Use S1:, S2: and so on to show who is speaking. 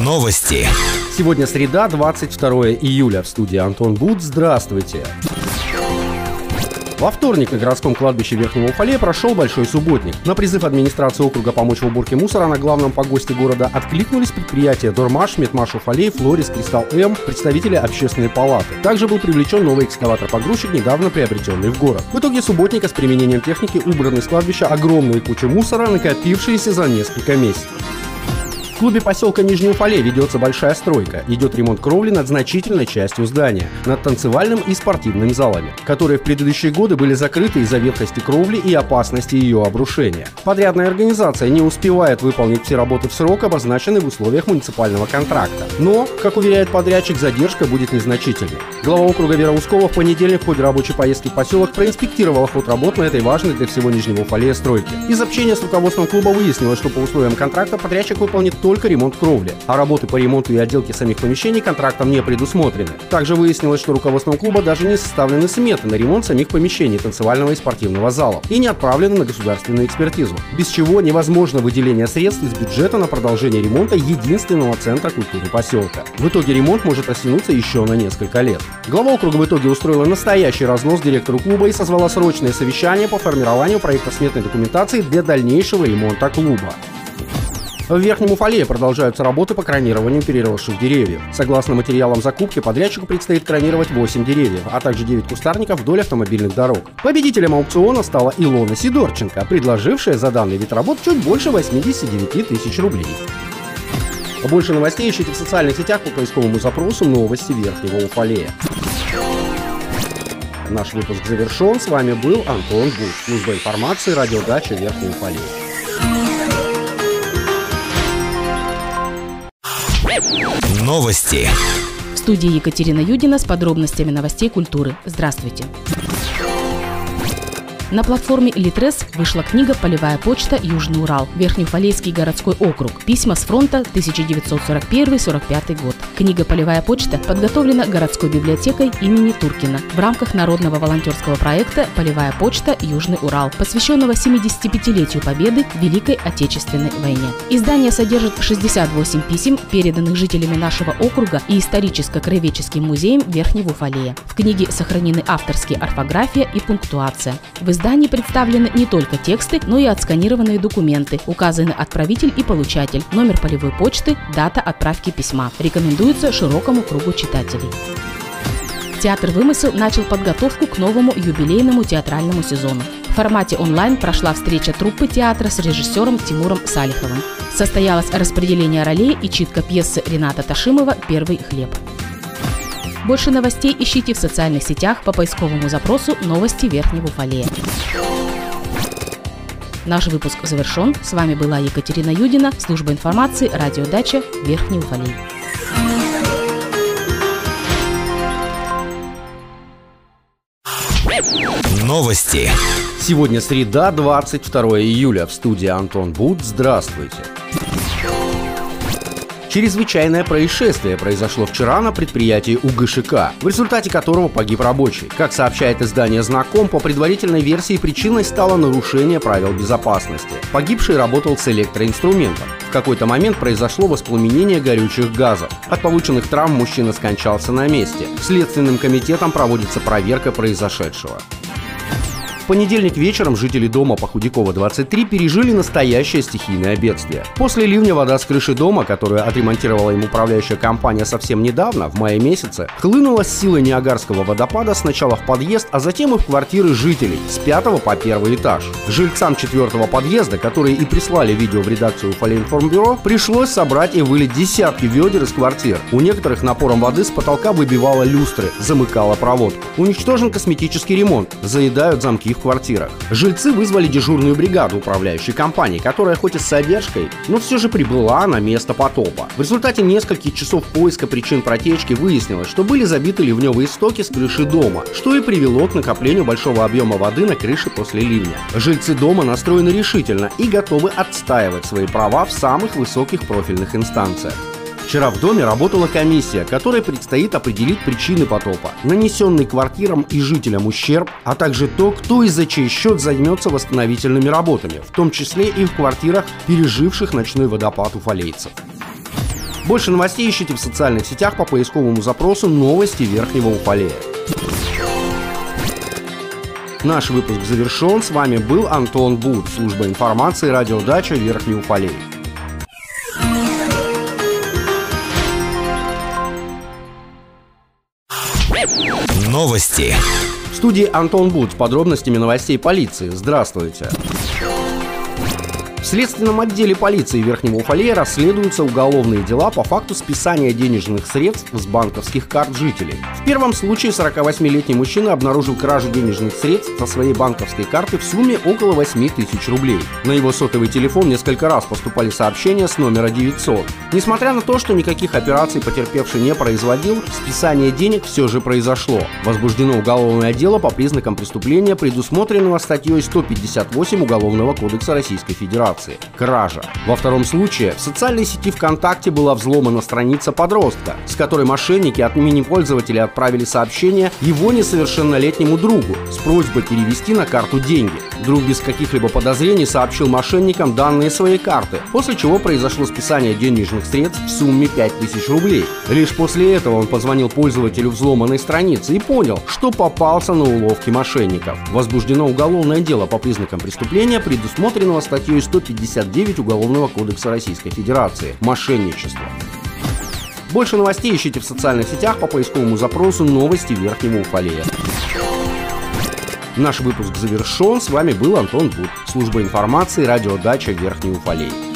S1: Новости.
S2: Сегодня среда, 22 июля. В студии Антон Буд. Здравствуйте. Во вторник на городском кладбище Верхнего Уфалея прошел Большой Субботник. На призыв администрации округа помочь в уборке мусора на главном погосте города откликнулись предприятия Дормаш, Метмаш Уфалей, Флорис, Кристалл М, представители общественной палаты. Также был привлечен новый экскаватор-погрузчик, недавно приобретенный в город. В итоге субботника с применением техники убраны с кладбища огромные кучи мусора, накопившиеся за несколько месяцев клубе поселка Нижний Уфалей ведется большая стройка. Идет ремонт кровли над значительной частью здания, над танцевальным и спортивными залами, которые в предыдущие годы были закрыты из-за ветхости кровли и опасности ее обрушения. Подрядная организация не успевает выполнить все работы в срок, обозначенный в условиях муниципального контракта. Но, как уверяет подрядчик, задержка будет незначительной. Глава округа Вера в понедельник в ходе рабочей поездки в поселок проинспектировал ход работ на этой важной для всего Нижнего Уфалея стройке. Из общения с руководством клуба выяснилось, что по условиям контракта подрядчик выполнит только только ремонт кровли, а работы по ремонту и отделке самих помещений контрактом не предусмотрены. Также выяснилось, что руководством клуба даже не составлены сметы на ремонт самих помещений танцевального и спортивного залов и не отправлены на государственную экспертизу, без чего невозможно выделение средств из бюджета на продолжение ремонта единственного центра культуры поселка. В итоге ремонт может растянуться еще на несколько лет. Глава округа в итоге устроила настоящий разнос директору клуба и созвала срочное совещание по формированию проекта сметной документации для дальнейшего ремонта клуба. В Верхнем Уфалее продолжаются работы по кронированию переросших деревьев. Согласно материалам закупки, подрядчику предстоит кронировать 8 деревьев, а также 9 кустарников вдоль автомобильных дорог. Победителем аукциона стала Илона Сидорченко, предложившая за данный вид работ чуть больше 89 тысяч рублей. Больше новостей ищите в социальных сетях по поисковому запросу «Новости Верхнего Уфалея». Наш выпуск завершен. С вами был Антон Буш. Служба информации «Радиодача Верхний Уфалей».
S1: Новости.
S3: В студии Екатерина Юдина с подробностями новостей культуры. Здравствуйте. На платформе Литрес вышла книга «Полевая почта. Южный Урал. Верхнеуфалейский городской округ. Письма с фронта 1941-45 год». Книга «Полевая почта» подготовлена городской библиотекой имени Туркина в рамках народного волонтерского проекта «Полевая почта. Южный Урал», посвященного 75-летию Победы в Великой Отечественной войне. Издание содержит 68 писем, переданных жителями нашего округа и историческо-краеведческим музеем Верхнего Уфалея. В книге сохранены авторские орфография и пунктуация. В издании представлены не только тексты, но и отсканированные документы. Указаны отправитель и получатель, номер полевой почты, дата отправки письма. Рекомендуется широкому кругу читателей. Театр «Вымысел» начал подготовку к новому юбилейному театральному сезону. В формате онлайн прошла встреча труппы театра с режиссером Тимуром Салиховым. Состоялось распределение ролей и читка пьесы Рената Ташимова «Первый хлеб». Больше новостей ищите в социальных сетях по поисковому запросу «Новости Верхнего Уфалея». Наш выпуск завершен. С вами была Екатерина Юдина, служба информации, радиодача Верхний Уфалей.
S1: Новости.
S2: Сегодня среда, 22 июля. В студии Антон Буд. Здравствуйте. Чрезвычайное происшествие произошло вчера на предприятии УГШК, в результате которого погиб рабочий. Как сообщает издание «Знаком», по предварительной версии причиной стало нарушение правил безопасности. Погибший работал с электроинструментом. В какой-то момент произошло воспламенение горючих газов. От полученных травм мужчина скончался на месте. Следственным комитетом проводится проверка произошедшего. В понедельник вечером жители дома по Худякова 23 пережили настоящее стихийное бедствие. После ливня вода с крыши дома, которую отремонтировала им управляющая компания совсем недавно, в мае месяце, хлынула с силой Ниагарского водопада сначала в подъезд, а затем и в квартиры жителей с пятого по первый этаж. Жильцам четвертого подъезда, которые и прислали видео в редакцию Уфалейнформбюро, пришлось собрать и вылить десятки ведер из квартир. У некоторых напором воды с потолка выбивала люстры, замыкала проводку. Уничтожен косметический ремонт, заедают замки в квартирах. Жильцы вызвали дежурную бригаду управляющей компании, которая хоть и с задержкой, но все же прибыла на место потопа. В результате нескольких часов поиска причин протечки выяснилось, что были забиты ливневые стоки с крыши дома, что и привело к накоплению большого объема воды на крыше после ливня. Жильцы дома настроены решительно и готовы отстаивать свои права в самых высоких профильных инстанциях. Вчера в доме работала комиссия, которой предстоит определить причины потопа, нанесенный квартирам и жителям ущерб, а также то, кто и за чей счет займется восстановительными работами, в том числе и в квартирах, переживших ночной водопад уфалейцев. Больше новостей ищите в социальных сетях по поисковому запросу «Новости Верхнего Уфалея». Наш выпуск завершен. С вами был Антон Буд, служба информации радиодача Верхний Уфалей.
S1: Новости.
S2: В студии Антон Буд с подробностями новостей полиции. Здравствуйте. Следственном отделе полиции Верхнего Уфалея расследуются уголовные дела по факту списания денежных средств с банковских карт жителей. В первом случае 48-летний мужчина обнаружил кражу денежных средств со своей банковской карты в сумме около 8 тысяч рублей. На его сотовый телефон несколько раз поступали сообщения с номера 900. Несмотря на то, что никаких операций потерпевший не производил, списание денег все же произошло. Возбуждено уголовное дело по признакам преступления, предусмотренного статьей 158 Уголовного кодекса Российской Федерации информации – кража. Во втором случае в социальной сети ВКонтакте была взломана страница подростка, с которой мошенники от имени пользователя отправили сообщение его несовершеннолетнему другу с просьбой перевести на карту деньги. Друг без каких-либо подозрений сообщил мошенникам данные своей карты, после чего произошло списание денежных средств в сумме 5000 рублей. Лишь после этого он позвонил пользователю взломанной страницы и понял, что попался на уловки мошенников. Возбуждено уголовное дело по признакам преступления, предусмотренного статьей 150 59 Уголовного кодекса Российской Федерации. Мошенничество. Больше новостей ищите в социальных сетях по поисковому запросу «Новости Верхнего Уфалея». Наш выпуск завершен. С вами был Антон Буд. Служба информации, радиодача Верхний Уфалей.